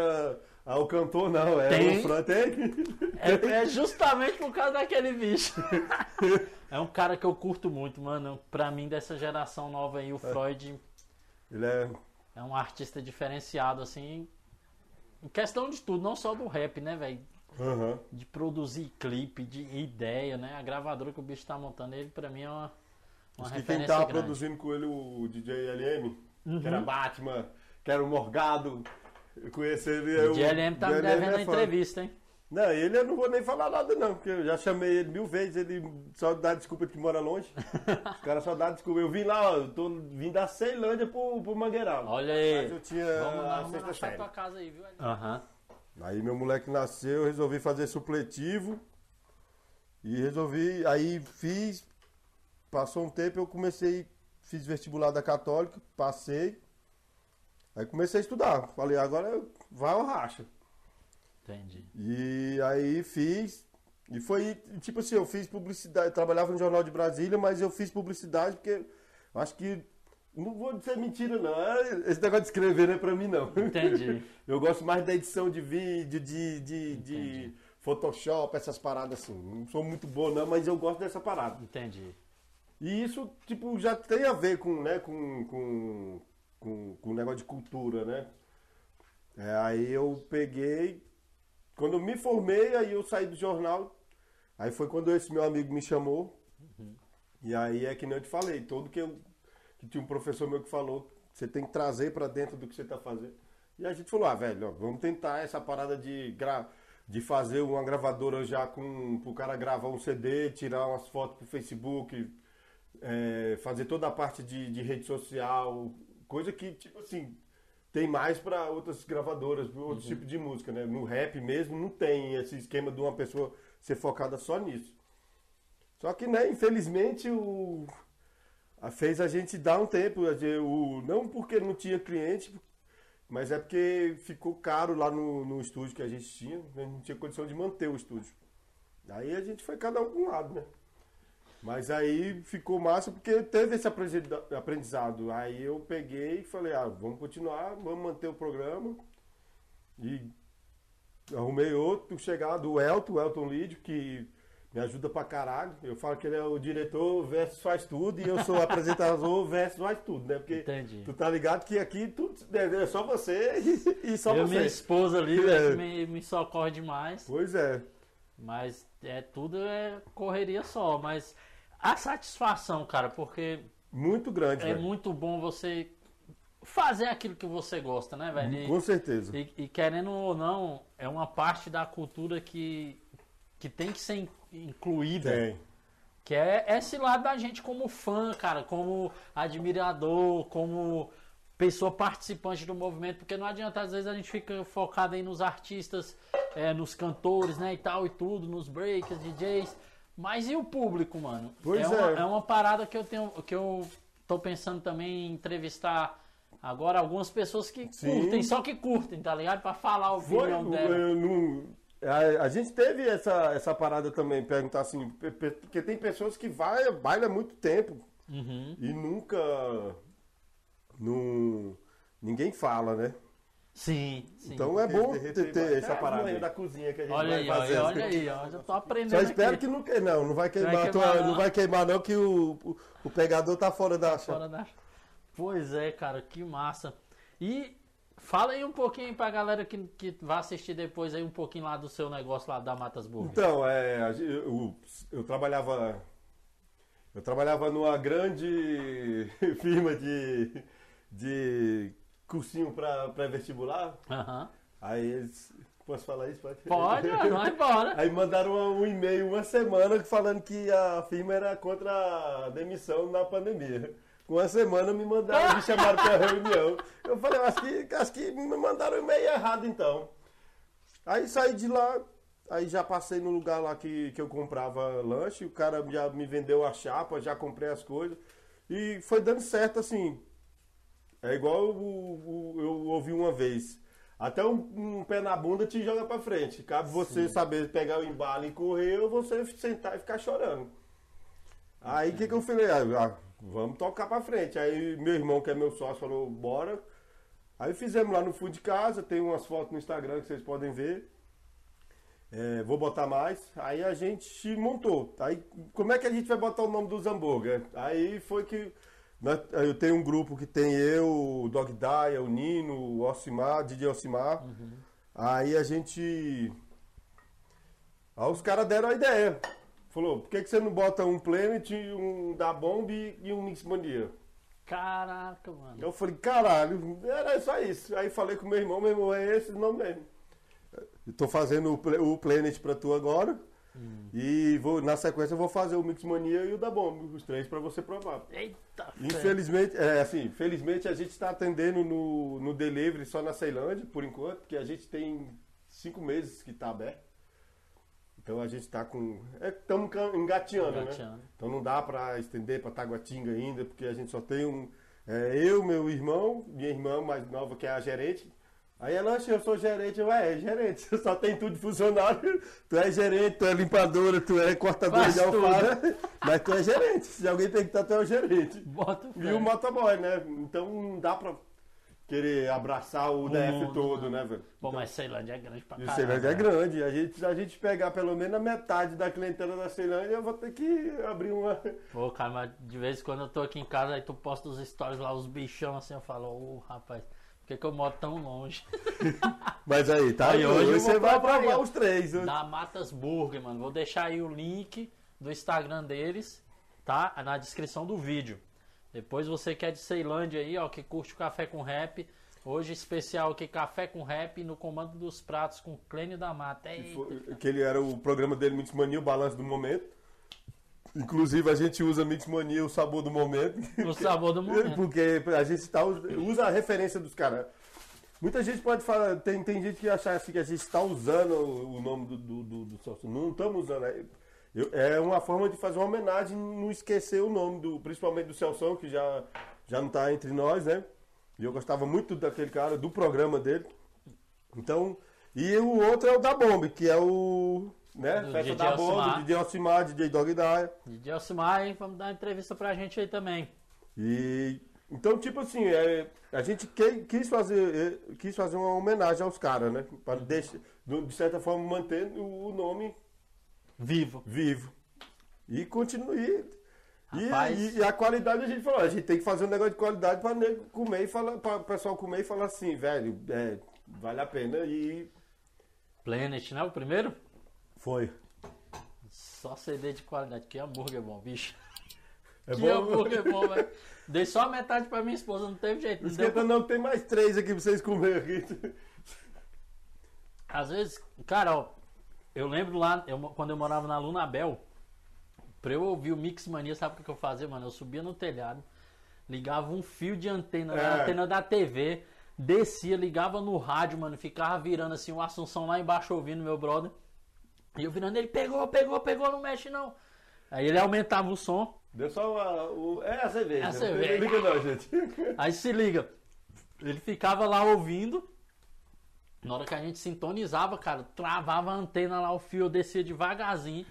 ao cantor, não. É Tem. o Freud. Tem? É, é justamente por causa daquele bicho. é um cara que eu curto muito, mano. Pra mim, dessa geração nova aí, o Freud Ele é. é um artista diferenciado, assim. Em questão de tudo, não só do rap, né, velho? Aham. De produzir clipe, de ideia, né? A gravadora que o bicho tá montando, ele pra mim é uma, uma Acho que quem tava grande. produzindo com ele o DJ LM, Uhum. que era Batman, que era o Morgado. Eu conheci ele. é O DLM tá me DLM devendo é entrevista, hein? Não, ele eu não vou nem falar nada não, porque eu já chamei ele mil vezes, ele só dá desculpa que mora longe. Os caras só dá desculpa. Eu vim lá, ó, eu tô vim da Ceilândia pro, pro Mangueiral. Olha aí. Mas eu tinha Vamos lá, a vamos achar tua casa aí, viu? Aham. Aí meu moleque nasceu, eu resolvi fazer supletivo. E resolvi, aí fiz, passou um tempo, eu comecei, fiz vestibular da Católica, passei. Aí comecei a estudar. Falei, agora vai ao racha. Entendi. E aí fiz. E foi, tipo assim, eu fiz publicidade, eu trabalhava no Jornal de Brasília, mas eu fiz publicidade porque acho que. Não vou dizer mentira, não. é- Esse negócio de escrever não é pra mim, não. Entendi. Eu gosto mais da edição de vídeo, de, de, de. Photoshop, essas paradas assim. Não sou muito bom, não, mas eu gosto dessa parada. Entendi. E isso, tipo, já tem a ver com, né, com, com, com, com o negócio de cultura, né? É, aí eu peguei, quando eu me formei, aí eu saí do jornal, aí foi quando esse meu amigo me chamou, e aí é que nem eu te falei, todo que eu, que tinha um professor meu que falou, você tem que trazer pra dentro do que você tá fazendo. E a gente falou, ah, velho, ó, vamos tentar essa parada de, gra de fazer uma gravadora já com, pro cara gravar um CD, tirar umas fotos pro Facebook, é, fazer toda a parte de, de rede social, coisa que, tipo assim, tem mais para outras gravadoras, pra outros tipos de música, né? No rap mesmo não tem esse esquema de uma pessoa ser focada só nisso. Só que, né, infelizmente, o a- fez a gente dar um tempo, o, não porque não tinha cliente, mas é porque ficou caro lá no, no estúdio que a gente tinha, a gente não tinha condição de manter o estúdio. Aí a gente foi cada um para um lado, né? Mas aí ficou massa porque teve esse aprendizado-. Aí eu peguei e falei, ah, vamos continuar, vamos manter o programa. E arrumei outro chegado, o Elton, o Elton Lídio, que me ajuda pra caralho. Eu falo que ele é o diretor versus faz tudo e eu sou o apresentador versus faz tudo, né? Porque Entendi. tu tá ligado que aqui tudo é só você e, e só eu você. minha esposa ali, É. velho, que me, me socorre demais. Pois é. Mas é tudo é correria só. Mas a satisfação, cara, porque Muito grande, é muito bom você fazer aquilo que você gosta, né, velho? E- Com certeza. E, e querendo ou não, é uma parte da cultura que, que tem que ser in- incluída. Tem. Que é esse lado da gente como fã, cara, como admirador, como pessoa participante do movimento, porque não adianta, às vezes a gente fica focado aí nos artistas, é, nos cantores, né, e tal e tudo, nos breakers, DJs, mas e o público, mano? Pois uma, é. é uma parada que eu tenho, que eu tô pensando também em entrevistar agora algumas pessoas que Sim. curtem, só que curtem, tá ligado? Pra falar a Foi, opinião dela. eu não- a, a gente teve essa, essa parada também, perguntar assim, porque tem pessoas que vai, baila há muito tempo Uhum. e nunca. Não, ninguém fala, né? Sim, sim. Então é bom ter, ter essa É, parada. aí. da cozinha que a gente Olha vai aí, fazer. olha, olha aí, ó, já tô aprendendo Só espero aqui. que não, que- não, não vai queimar, Vai a tua- queimar, não. não. vai queimar não, que o, o, o pegador tá fora da chave. Fora da... Pois é, cara, que massa. E fala aí um pouquinho pra galera que, que vai assistir depois aí um pouquinho lá do seu negócio lá da Matas Burger. Então, é, eu, eu trabalhava. Eu trabalhava numa grande firma de, de cursinho para pré-vestibular. Aham. Aí eles. Posso falar isso? Pode, Pode, vai embora. Aí mandaram um, e-mail uma semana falando que a firma era contra a demissão na pandemia. Com uma semana me mandaram, me chamaram para reunião. Eu falei, eu acho que, acho que me mandaram e-mail errado então. Aí saí de lá, aí já passei no lugar lá que, que eu comprava lanche, o cara já me vendeu a chapa, já comprei as coisas. E foi dando certo assim. É igual o- o- eu ouvi uma vez. Até um, um pé na bunda te joga pra frente. Cabe você saber pegar o embalo e correr ou você sentar e ficar chorando. Aí o que, que eu falei? Ah, ah, vamos tocar pra frente. Aí meu irmão, que é meu sócio, falou, bora. Aí fizemos lá no fundo de casa, tem umas fotos no Instagram que vocês podem ver. É, vou botar mais. Aí a gente montou. Aí como é que a gente vai botar o nome dos hambúrguer? Aí foi que. Nós- Eu tenho um grupo que tem eu, o Dog Daya, o Nino, o Ocimar, DJ Ocimar. Aí a gente. Aí os caras deram a ideia. Falou, por que, que você não bota um Planet, um da Bomb e um Mix Mania? Caraca, mano. Eu falei, caralho, era só isso. Aí falei com meu irmão, meu irmão, é esse o nome mesmo. Estou fazendo o, o Planet pra tu agora. E vou, na sequência eu vou fazer o Mix Mania e o da Bomb, os três pra você provar. Eita. Infelizmente, é assim, felizmente a gente está atendendo no, no delivery só na Ceilândia, por enquanto, porque a gente tem cinco meses que está aberto. Então a gente está com. Estamos engateando, né? Engateando. Então não dá para estender para Taguatinga ainda, porque a gente só tem um. é, eu, meu irmão, minha irmã mais nova, que é a gerente. Aí ela, "Oxe, eu sou gerente, eu, é, é gerente, só tem tudo de funcionário. Tu é gerente, tu é limpadora, tu é cortadora Faz de alfara, mas tu é gerente. Se alguém tem que estar, tu é o gerente. Bota E o motoboy, né? Então não dá pra querer abraçar o, DF mundo, todo, né, velho? Pô, mas Ceilândia é grande pra o caralho. Ceilândia é né? grande. A gente, se a gente pegar pelo menos a metade da clientela da Ceilândia, eu vou ter que abrir uma. Pô, cara, mas de vez em quando eu tô aqui em casa, aí tu posta os stories lá, os bichão assim, eu falo, ô rapaz, por que, que eu moro tão longe? Mas aí, tá? Aí, hoje você vai provar os três. né? da Matas Burger, mano. Vou deixar aí o link do Instagram deles, tá? Na descrição do vídeo. Depois você que é de Ceilândia aí, ó, que curte o café com rap. Hoje especial aqui, café com rap no comando dos pratos com Clênio da Mata. Eita. Foi- Que ele era o programa dele, Mix Mania, o balanço do momento. Inclusive a gente usa Mix Mania, o sabor do momento. O sabor do momento. Porque a gente tá, usa a referência dos caras. Muita gente pode falar, tem, tem gente que acha assim que a gente está usando o nome do, do, do, do Celso. Não estamos usando. É, é uma forma de fazer uma homenagem, não esquecer o nome, do, principalmente do Celso, que já, já não está entre nós, né? E eu gostava muito daquele cara, do programa dele. Então, e o outro é o da Bomb, que é o. Né? Do Festa DJ da Alcimar. DJ Alcimar, DJ Dog Daya. DJ Alcimar, hein? Vamos dar uma entrevista pra gente aí também. E então, tipo assim, é, a gente que- quis fazer, é, quis fazer uma homenagem aos caras, né? Para deixar, de certa forma, manter o o nome Vivo. vivo. E continuar. E, Rapaz. e- e a qualidade a gente falou, a gente tem que fazer um negócio de qualidade para comer e falar, para o pessoal comer e falar assim, velho, é, vale a pena. E Planet, né? O primeiro? Foi. Só CD de qualidade. Que hambúrguer bom, bicho. É que bom. hambúrguer bom, velho. Dei só a metade pra minha esposa, não teve jeito. Não deu não, tem mais três aqui pra vocês comerem aqui. Às vezes, cara, ó, eu lembro lá, eu, quando eu morava na Lunabel, pra eu ouvir o Mix Mania, sabe o que eu fazia, mano? Eu subia no telhado, ligava um fio de antena, na É. antena da TV, descia, ligava no rádio, mano, ficava virando assim, o Assunção lá embaixo ouvindo meu brother. E eu virando, ele pegou, pegou, pegou, não mexe não. Aí ele aumentava o som, Deu só uma, o, É a cerveja. É a não cerveja. liga não, gente. Aí se liga, ele ficava lá ouvindo. Na hora que a gente sintonizava, cara, travava a antena lá, o fio descia devagarzinho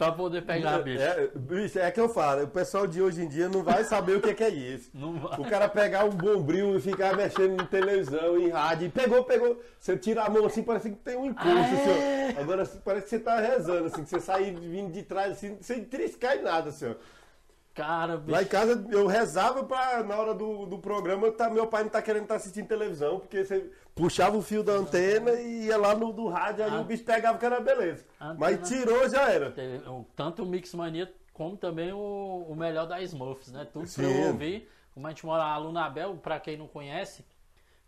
pra poder pegar, bicho. É, bicho, é que eu falo, o pessoal de hoje em dia não vai saber o que é, que é isso. Não vai. O cara pegar um bombril e ficar mexendo em televisão, em rádio, e pegou, pegou. Você tira a mão assim, parece que tem um impulso, Ah, assim, é? Agora parece que você tá rezando, assim, que você sai vindo de trás, assim, sem triscar em nada, assim, ó. Cara, bicho. Lá em casa eu rezava pra, na hora do, do programa, tá, meu pai não tá querendo estar assistindo televisão, porque você puxava o fio da antena e ia lá no do rádio, aí Ah. o bicho pegava que era beleza. Antena- Mas tirou, já era. Teve Tanto o Mix Mania como também o, o melhor da Smurfs, né? Tudo pra Sim. eu ouvir. Como a gente mora na Lunabel, pra quem não conhece,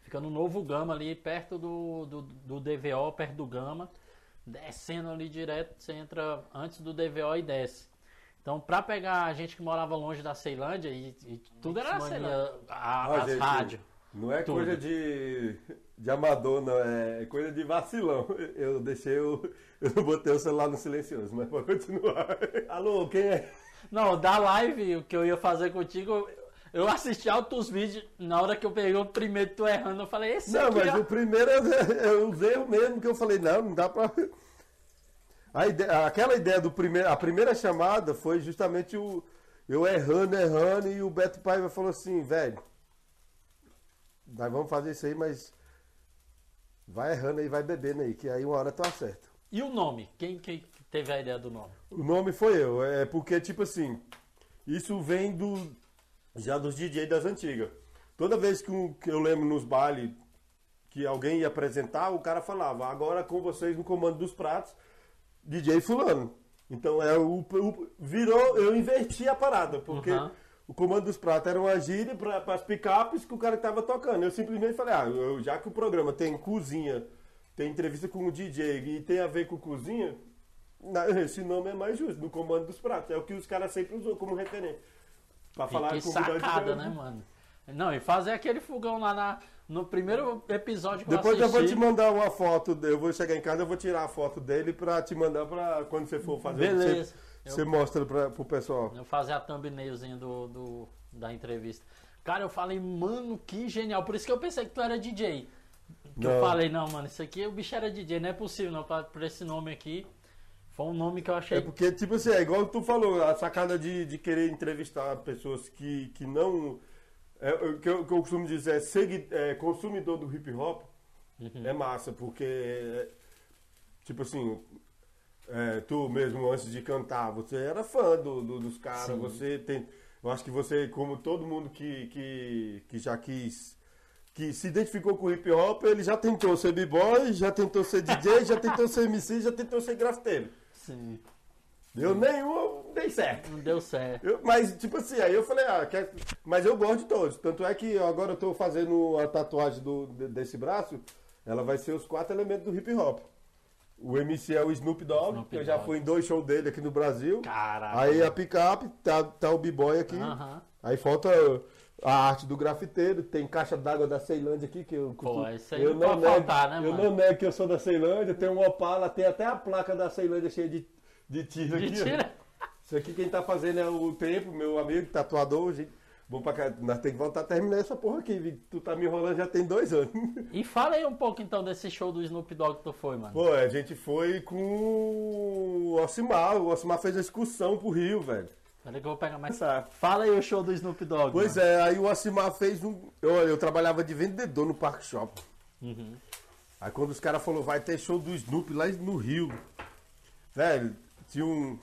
fica no Novo Gama ali, perto do, do, do DVO, perto do Gama. Descendo ali direto, você entra antes do DVO e desce. Então, pra pegar a gente que morava longe da Ceilândia, e, e tudo era Mania. Ceilândia, a- Ó, as rádios. Não é Tudo. coisa de, de amador, não. É coisa de vacilão. Eu deixei o. Eu não botei o celular no silencioso, mas pode continuar. Alô, quem é? Não, da live, o que eu ia fazer contigo, eu- eu assisti altos vídeos, na hora que eu peguei o primeiro tu errando, eu falei, esse Não, mas é... o primeiro é, é os erros mesmo que eu falei, não, não dá pra. A ideia- aquela ideia do primeiro. A primeira chamada foi justamente o. Eu errando, errando, e o Beto Paiva falou assim, velho. Nós vamos fazer isso aí, mas. Vai errando aí, vai bebendo aí, que aí uma hora tu acerta. E o nome? Quem, quem teve a ideia do nome? O nome foi eu, é porque, tipo assim, isso vem do já dos DJ das antigas. Toda vez que, um- que eu lembro nos bailes que alguém ia apresentar, o cara falava, agora com vocês no comando dos pratos, DJ fulano. Então é o, o- virou, eu inverti a parada, porque Uhum. O comando dos pratos era uma gíria para as picapes que o cara estava tocando. Eu simplesmente falei, ah, eu- já que o programa tem cozinha tem entrevista com o DJ e tem a ver com cozinha, esse nome é mais justo, no comando dos pratos. É o que os caras sempre usou como referência. Pra falar Que sacada, hoje. né, mano? Não, e fazer aquele fogão lá na, no primeiro episódio que Depois eu eu vou assisti. te mandar uma foto, eu vou chegar em casa, eu vou tirar a foto dele pra te mandar pra quando você for fazer. Beleza. Você, você mostra pra, pro pessoal. Eu fazer a thumbnailzinha do, do, da entrevista. Cara, eu falei, mano, que genial. Por isso que eu pensei que tu era DJ. Que eu falei, não, mano, isso aqui o bicho era DJ, não é possível, não, pra, por esse nome aqui. Foi um nome que eu achei. É porque, tipo assim, é igual tu falou, a sacada de, de querer entrevistar pessoas que, que não. É, o que, eu, que eu costumo dizer é, segui, é consumidor do hip hop Uhum. é massa, porque. é, tipo assim, é, tu mesmo antes de cantar, você era fã do, do- dos caras, você tem. Eu acho que você, como todo mundo que, que, que já quis. Que se identificou com o hip hop, ele já tentou ser b-boy, já tentou ser DJ, já tentou ser MC, já tentou ser grafiteiro. Sim, Deu nenhum, dei certo. não deu certo. Eu- mas, tipo assim, aí eu falei, ah, quer... mas eu gosto de todos. Tanto é que agora eu tô fazendo a tatuagem do, de- desse braço, ela vai ser os quatro elementos do hip hop. O MC é o Snoop Dogg, Snoop que eu já fui em dois shows dele aqui no Brasil. Caraca. Aí a picape, tá, tá o b-boy aqui. Aham. Aí falta a arte do grafiteiro, tem caixa d'água da Ceilândia aqui, que eu Pô, isso aí eu não pode nego, faltar, né, Eu mano? não nego que eu sou da Ceilândia, tem uma Opala, tem até a placa da Ceilândia cheia de, de tiro aqui. ó. Mentira. Isso aqui quem tá fazendo é o Tempo, meu amigo, tatuador, gente. Bom pra cá, nós temos que voltar a terminar essa porra aqui, tu tá me enrolando já tem dois anos. E fala aí um pouco então desse show do Snoop Dogg que tu foi, mano. Pô, a gente foi com o Osimar, o Osimar fez a excursão pro Rio, velho. Peraí que eu vou pegar mais. Tá. Fala aí o show do Snoop Dogg. Pois mano. é, aí o Osimar fez um. Eu, eu trabalhava de vendedor no Parque Shopping. Uhum. Aí quando os caras falaram, vai ter show do Snoop lá no Rio. Velho, tinha um.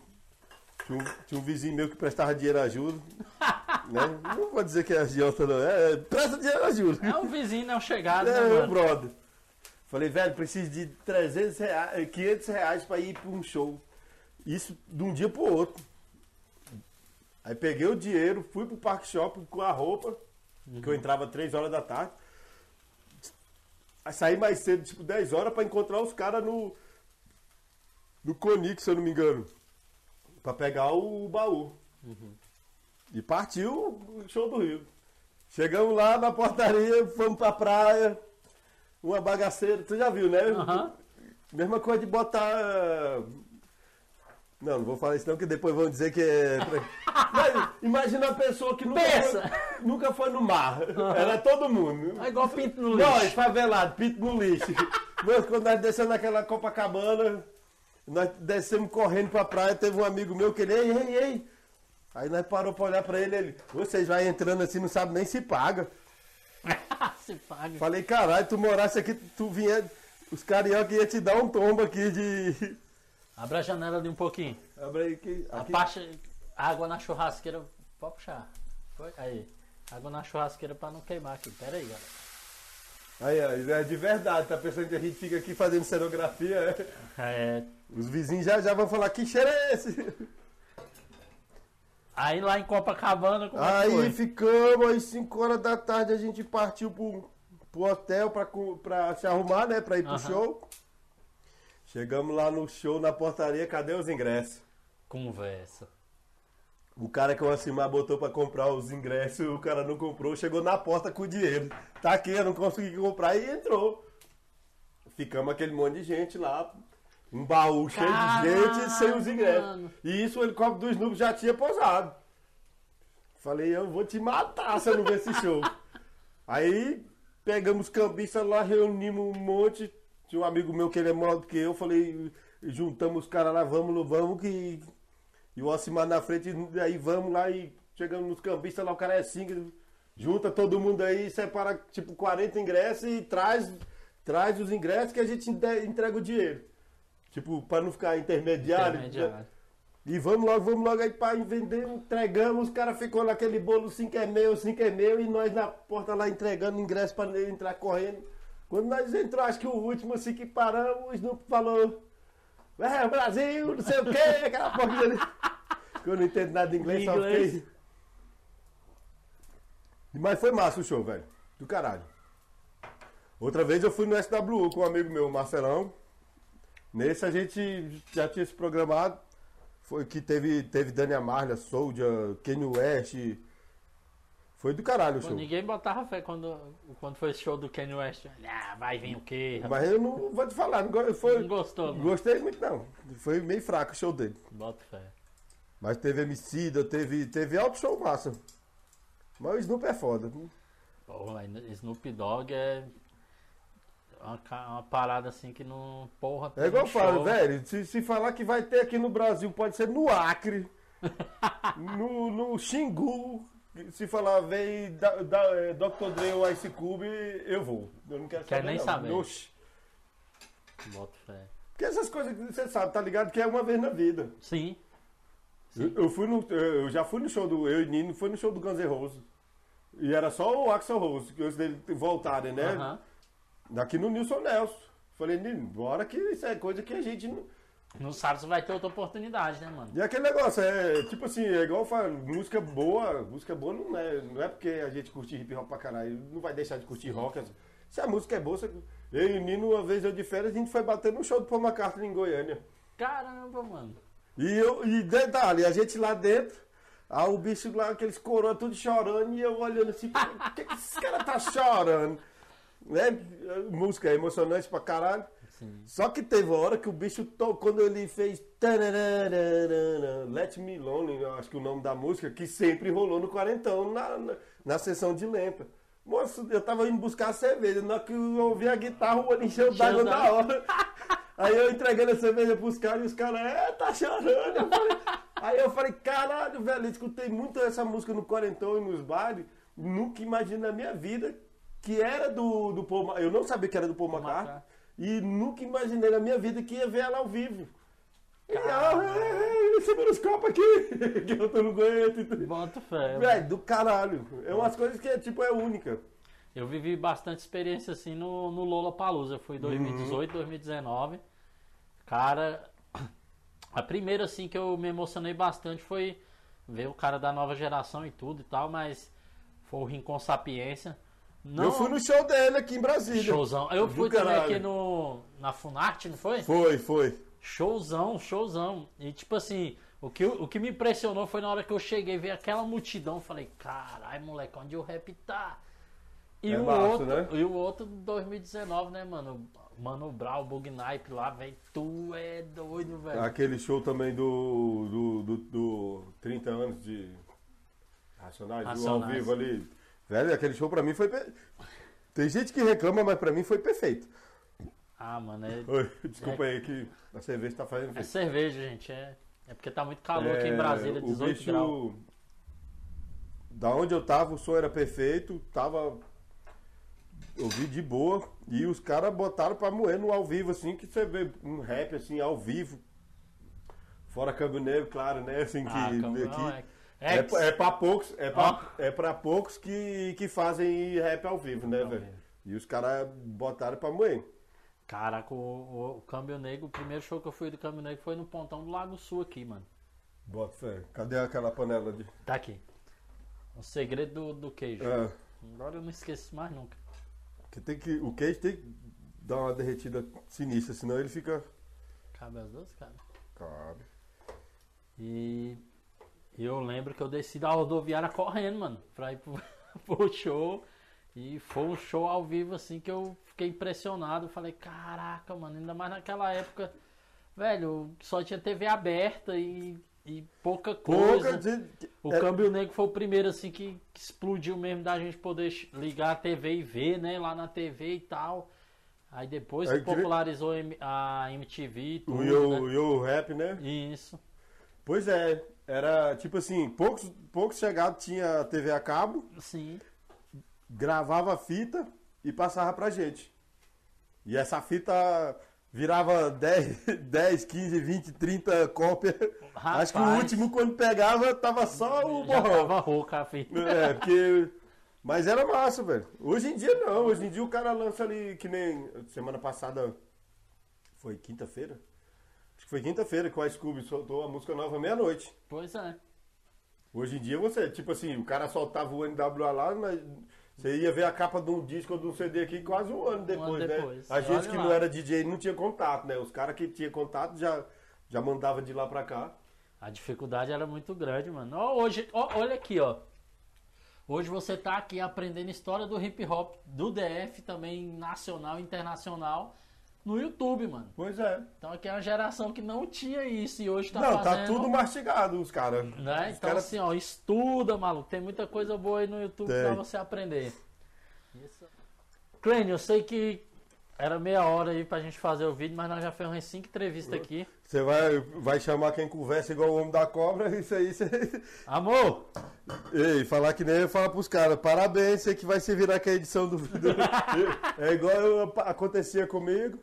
Tinha um, tinha um vizinho meu que prestava dinheiro a juros. né? Não vou dizer que é agiota, não. É, presta dinheiro a juros. É um vizinho não chegado, né, É, meu mano? brother. Falei, velho, preciso de 300 reais, 500 reais pra ir pra um show. Isso de um dia pro outro. Aí peguei o dinheiro, fui pro Parque Shopping com a roupa, que eu entrava 3 horas da tarde. Aí saí mais cedo, tipo 10 horas, pra encontrar os caras no. No Conix, se eu não me engano. Pra pegar o baú. E partiu o show do Rio. Chegamos lá na portaria, fomos pra praia. Uma bagaceira, tu já viu, né? Aham. Mesma coisa de botar. Não, não vou falar isso não, que depois vão dizer que é. Mas imagina uma pessoa que nunca, Pensa. foi, nunca foi no mar. Era todo mundo. É igual pinto no lixo. Nós, favelado, pinto no lixo. Nós, quando nós descemos naquela Copacabana, nós descemos correndo pra praia, teve um amigo meu que ele, ei, ei, ei. Aí nós parou pra olhar pra ele, ele, vocês vai entrando assim, não sabe nem se paga. Se paga. Falei, caralho, tu morasse aqui, tu vinha, os carioca iam te dar um tombo aqui de... Abre a janela ali um pouquinho. Abre aí que... A Aqui. parte. Água na churrasqueira. Pode puxar. Foi? Aí. Água na churrasqueira pra não queimar aqui. Pera aí, galera. Aí, ó, é de verdade, tá pensando que a gente fica aqui fazendo cenografia, é? É, Os vizinhos já, já vão falar, que cheiro é esse? aí lá em Copacabana, como é que Aí foi? ficamos, aí 5 horas da tarde a gente partiu pro, pro hotel pra, pra se arrumar, né? Pra ir pro Aham. show. Chegamos lá no show, na portaria, cadê os ingressos? Conversa. O cara que o Asimar botou pra comprar os ingressos, o cara não comprou, chegou na porta com o dinheiro. Tá aqui, eu não consegui comprar e entrou. Ficamos aquele monte de gente lá. Um baú cheio de gente sem os ingressos. E isso o helicóptero do Snoop já tinha pousado. Falei, eu vou te matar se eu não ver esse show. Aí pegamos cambista lá, reunimos um monte. Tinha um amigo meu que ele é maior do que eu. Falei, juntamos os caras lá, vamos, vamos que. E o Osimar na frente, aí vamos lá e chegamos nos cambistas lá, o cara é cinco. Junta todo mundo aí, separa tipo 40 ingressos e traz, traz os ingressos que a gente entrega o dinheiro. Tipo, para não ficar intermediário. Intermediário. E vamos logo, vamos logo aí para vender, entregamos, os caras ficou naquele bolo 5 é meu, 5 é meu, e nós na porta lá entregando ingresso para ele entrar correndo. Quando nós entramos, acho que o último assim que paramos, o Snoop falou, é, Brasil, não sei o quê, aquela porra dele. Que eu não entendo nada de inglês, só Inglês. fiquei. Mas foi massa o show, velho. Do caralho. Outra vez eu fui no SWU com um amigo meu, Marcelão. Nesse a gente já tinha se programado. Foi que teve, teve Dani Amarlia, Soldier, Kanye West. Foi do caralho o Pô, show. ninguém botava fé quando, quando foi esse show do Kanye West. Ah, vai vir o quê? rapaz? Mas eu não vou te falar, não, foi, Não gostou, não? gostei muito não. Foi meio fraco o show dele. Bota fé. Mas teve Emicida, teve, teve alto show massa. Mas o Snoop é foda. Pô, Snoop Dogg é uma, uma parada assim que não. Porra, É igual eu falo, velho, se, se falar que vai ter aqui no Brasil, pode ser no Acre, no, no Xingu. Se falar, vem da, da, é, Dr. Dre ou Ice Cube, eu vou. Eu não quero Quer saber. nem não. saber. Oxi. Bota fé. Porque essas coisas que você sabe, tá ligado? Que é uma vez na vida. Sim. Eu, eu fui no, eu já fui no show do. Eu e Nino foi no show do Guns N' Roses. E era só o Axel Rose, que antes dele voltarem, né? Aham. Daqui no Nilson Nelson. Falei, bora que isso é coisa que a gente não. Não sabe se vai ter outra oportunidade, né, mano? E aquele negócio, é tipo assim, é igual eu falo, música boa, música boa não é, não é porque a gente curte hip hop pra caralho, não vai deixar de curtir rock. assim. Se a música é boa, você... eu e o Nino, uma vez eu de férias, a gente foi bater no show do Paul McCartney em Goiânia. Caramba, mano. E, eu, e detalhe, a gente lá dentro, aí o bicho lá, aqueles coroas tudo chorando, e eu olhando assim, por que, que esse cara tá chorando? Né? Música é emocionante pra caralho. Sim. Só que teve uma hora que o bicho tocou, quando ele fez Let Me Lonely, acho que o nome da música, que sempre rolou no quarentão, na, na, na sessão de lenta. Moço, eu tava indo buscar a cerveja, na hora que eu ouvi a guitarra, o olho encheu d'água na hora. Aí eu entregando a cerveja pros caras e os caras, é, tá chorando. Eu falei- aí eu falei, caralho, velho, eu escutei muito essa música no quarentão e nos bailes, nunca imaginei na minha vida que era do, do Paul Eu não sabia que era do Paul McCartney. E nunca imaginei na minha vida que ia ver ela ao vivo. E Caralho. ela, "É, é, segura os copos aqui, que eu tô no aguento. Bota fé. Velho, do caralho. É umas coisas que é tipo, é única. Eu vivi bastante experiência assim no, no Lola Palusa. Eu fui em 2018, 2019. Cara, a primeira assim que eu me emocionei bastante foi ver o cara da nova geração e tudo e tal, mas foi o Rincon Sapiência. Não, Eu fui no show dele aqui em Brasília. showzão. Eu fui também caralho. aqui no na Funarte, não foi? Foi, foi. Showzão, showzão. E tipo assim, o que, o que me impressionou foi na hora que eu cheguei, ver aquela multidão, falei, caralho, moleque, onde o rap tá? E, É o massa, outro, né? e o outro de 2019, né, mano? Mano Brown, Bug Nipe lá, velho. Tu é doido, velho. Aquele show também do, do, do, do 30 anos de Racionais, do ao Racionais. vivo ali. Velho, aquele show pra mim foi. pe- Tem gente que reclama, mas pra mim foi perfeito. Ah, mano, é, Oi, desculpa aí que a cerveja tá fazendo é cerveja, gente. É, é porque tá muito calor aqui em Brasília, o 18 bicho, graus. Da onde eu tava, o som era perfeito, tava. Ouvi de boa. E os caras botaram pra moer no ao vivo, assim, que você vê um rap assim, ao vivo. Fora câmbio negro, claro, né? Assim, que Ah, aqui. É, É, é pra poucos, é pra, é pra poucos que, que fazem rap ao vivo, né, velho? E os caras botaram pra moer. Caraca, o, o, o Câmbio Negro, o primeiro show que eu fui do Câmbio Negro foi no Pontão do Lago Sul aqui, mano. Bota fé. Cadê aquela panela de. Tá aqui. O segredo do, do queijo. É, Agora eu não esqueço mais nunca. que tem que, o queijo tem que dar uma derretida sinistra, senão ele fica. Cabe as duas, cara. Cabe. E e eu lembro que eu desci da rodoviária correndo, mano, pra ir pro, pro show. E foi um show ao vivo, assim, que eu fiquei impressionado. Falei, caraca, mano, ainda mais naquela época, velho, só tinha TV aberta e, e pouca coisa. Pouca. de- O é, Câmbio Negro foi o primeiro, assim, que, que explodiu mesmo da gente poder ligar a TV e ver, né, lá na TV e tal. Aí depois que popularizou a MTV e tudo, o Yo, né? Yo Rap, né? Isso. Pois é. Era tipo assim, poucos, poucos chegados tinha TV a cabo, Sim. gravava a fita e passava pra gente. E essa fita virava 10, 10 15, 20, 30 cópias. Acho que o Rapaz, último, quando pegava, tava só o borrão. tava rouca a fita. É, porque. Mas era massa, velho. Hoje em dia não. Hoje em dia o cara lança ali, que nem semana passada. Foi quinta-feira? Foi quinta-feira que o Ice Cube soltou a música nova meia-noite. Pois é. Hoje em dia você, tipo assim, o cara soltava o NWA lá, mas Você ia ver a capa de um disco ou de um CD aqui quase um ano depois, ano né? depois. A gente Olha que lá. não era DJ não tinha contato, né? Os caras que tinham contato já, já mandava de lá pra cá. A dificuldade era muito grande, mano. Ó, hoje, ó, olha aqui, ó. Hoje você tá aqui aprendendo história do hip hop do DF, também nacional e internacional, no YouTube, mano. Pois é. Então aqui é uma geração que não tinha isso e hoje tá não, fazendo. tá tudo mastigado, os caras. Né? Os Então, cara- assim, ó, estuda, maluco. Tem muita coisa boa aí no YouTube Tem. pra você aprender. Clênio, eu sei que era meia hora aí pra gente fazer o vídeo, mas nós já fizemos umas cinco entrevistas aqui. Você vai, vai chamar quem conversa igual o homem da cobra, isso aí você. Amor, Ei, falar que nem eu falar pros caras, parabéns, você que vai se virar com a edição do. do- é igual eu- acontecia comigo.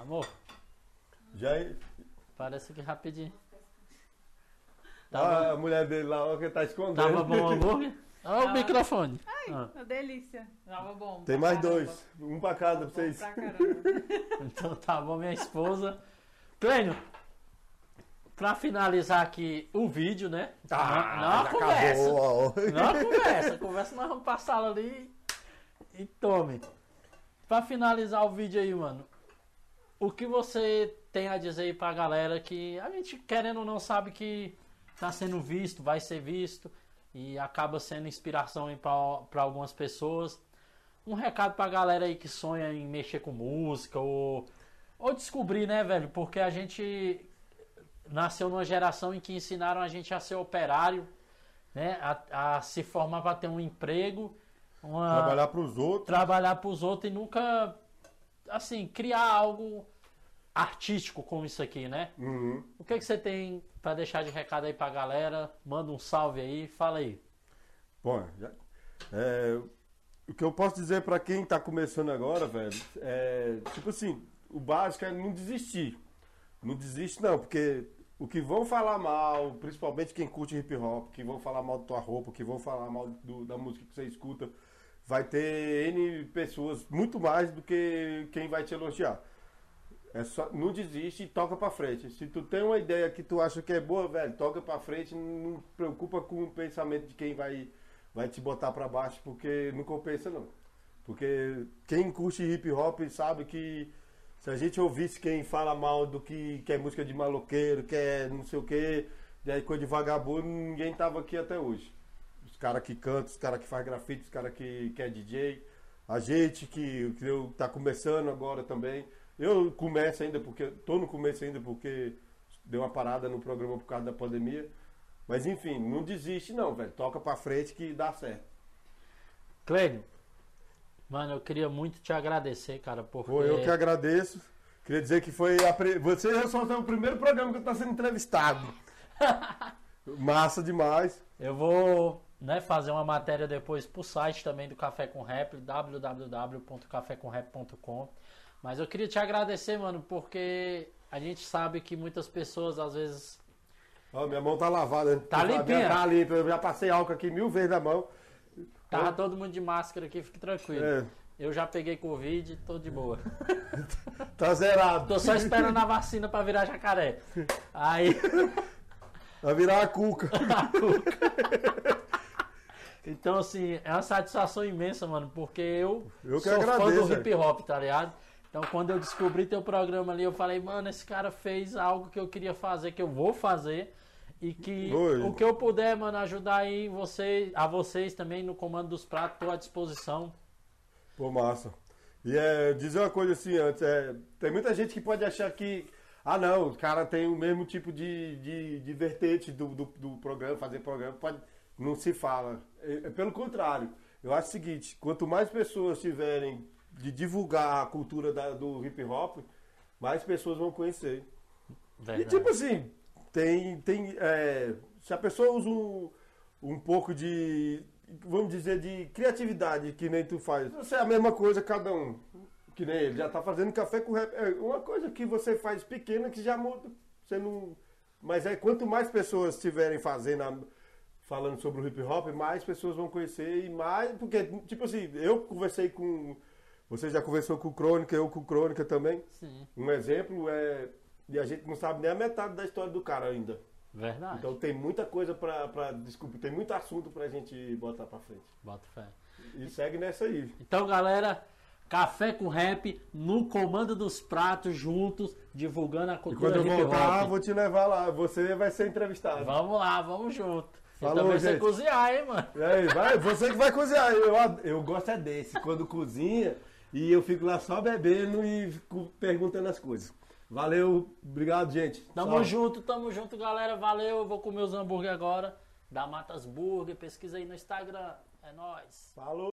amor, Já parece que rapidinho. Ah, Tava, a mulher dele lá, ó, que tá escondendo. tava bom o hambúrguer? Olha o Tava. microfone. Ah, Uma delícia. Tava bom. Tem mais caramba. dois, um pra cada pra vocês. pra caramba. então tá bom, minha esposa. Clênio, pra finalizar aqui o vídeo, né? não, não a conversa. acabou. Não conversa. Conversa nós vamos passar ali e tome. Pra finalizar o vídeo aí, mano. O que você tem a dizer aí pra galera que a gente, querendo ou não, sabe que tá sendo visto, vai ser visto e acaba sendo inspiração pra algumas pessoas. Um recado pra galera aí que sonha em mexer com música ou, ou descobrir, né, velho? Porque a gente nasceu numa geração em que ensinaram a gente a ser operário, né? A, a se formar para ter um emprego, uma, Trabalhar pros outros. trabalhar para os outros e nunca, assim, criar algo artístico como isso aqui, né? Uhum. O que, que você tem para deixar de recado aí pra galera? Manda um salve aí, fala aí. Bom, é, o que eu posso dizer pra quem tá começando agora, velho, é tipo assim, o básico é não desistir. Não desiste não, porque o que vão falar mal, principalmente quem curte hip hop, que vão falar mal da tua roupa, que vão falar mal do- da música que você escuta, vai ter N pessoas muito mais do que quem vai te elogiar. É só, não desiste e toca pra frente. Se tu tem uma ideia que tu acha que é boa, velho, toca pra frente, não preocupa com o pensamento de quem vai, vai te botar pra baixo, porque não compensa não. Porque quem curte hip hop sabe que se a gente ouvisse quem fala mal do que, que é música de maloqueiro, que é não sei o que, daí coisa de vagabundo, ninguém tava aqui até hoje. Os caras que cantam, os caras que faz grafite, os caras que, que é DJ, a gente que, que tá começando agora também. Eu começo ainda, porque tô no começo ainda porque deu uma parada no programa por causa da pandemia. Mas enfim, não desiste não, velho. Toca pra frente que dá certo. Clênio, mano, eu queria muito te agradecer, cara, porque... Pô, eu que agradeço. Queria dizer que foi a pre... você já só é o primeiro programa que eu tô sendo entrevistado. Massa demais. Eu vou né, fazer uma matéria depois pro site também do Café com Rap, www.cafécomrap.com. Mas eu queria te agradecer, mano, porque a gente sabe que muitas pessoas às vezes. Ó, minha mão tá lavada. Tá limpinha? Tá limpa. Eu já passei álcool aqui mil vezes na mão. Tava todo mundo de máscara aqui, fique tranquilo. É, Eu já peguei Covid, tô de boa. tá zerado. Tô só esperando a vacina pra virar jacaré. Aí. Vai virar a cuca. Então, assim, é uma satisfação imensa, mano, porque eu, Eu sou fã agradeço, do hip hop, tá ligado? Então, quando eu descobri teu programa ali, eu falei, mano, esse cara fez algo que eu queria fazer, que eu vou fazer. E que Oi. o que eu puder, mano, ajudar aí você, a vocês também no comando dos pratos, tô à disposição. Pô, massa. E é, dizer uma coisa assim antes, é, tem muita gente que pode achar que, ah não, o cara tem o mesmo tipo de, de, de vertente do, do, do programa, fazer programa, pode, não se fala. É, é pelo contrário, eu acho o seguinte, quanto mais pessoas tiverem de divulgar a cultura da- do hip hop, mais pessoas vão conhecer. E Verdade. tipo assim, tem. tem é, se a pessoa usa um, um pouco de. Vamos dizer, de criatividade, que nem tu faz. Você é a mesma coisa, cada um. Que nem ele, já tá fazendo café com rap. É uma coisa que você faz pequena que já muda. Você não. Mas é quanto mais pessoas estiverem fazendo, a- falando sobre o hip hop, mais pessoas vão conhecer e mais. Porque, tipo assim, eu conversei com. Você já conversou com o Crônica, eu com o Crônica também. Sim. Um exemplo é. E a gente não sabe nem a metade da história do cara ainda. Verdade. Então tem muita coisa pra, pra. Desculpa, tem muito assunto pra gente botar pra frente. Bota fé. E segue nessa aí. Então, galera, Café com Rap no comando dos pratos juntos, divulgando a E cultura quando eu voltar, vou te levar lá. Você vai ser entrevistado. Vamos lá, vamos junto. Falou, também sei gente. cozinhar, hein, mano. E aí, vai, você que vai cozinhar. Eu, eu gosto é desse, quando cozinha e eu fico lá só bebendo e fico perguntando as coisas. Valeu, obrigado, gente. Tamo Tchau. junto, tamo junto, galera. Valeu. Eu vou comer os hambúrguer agora. Da Matas Burger. Pesquisa aí no Instagram. É nóis. Falou.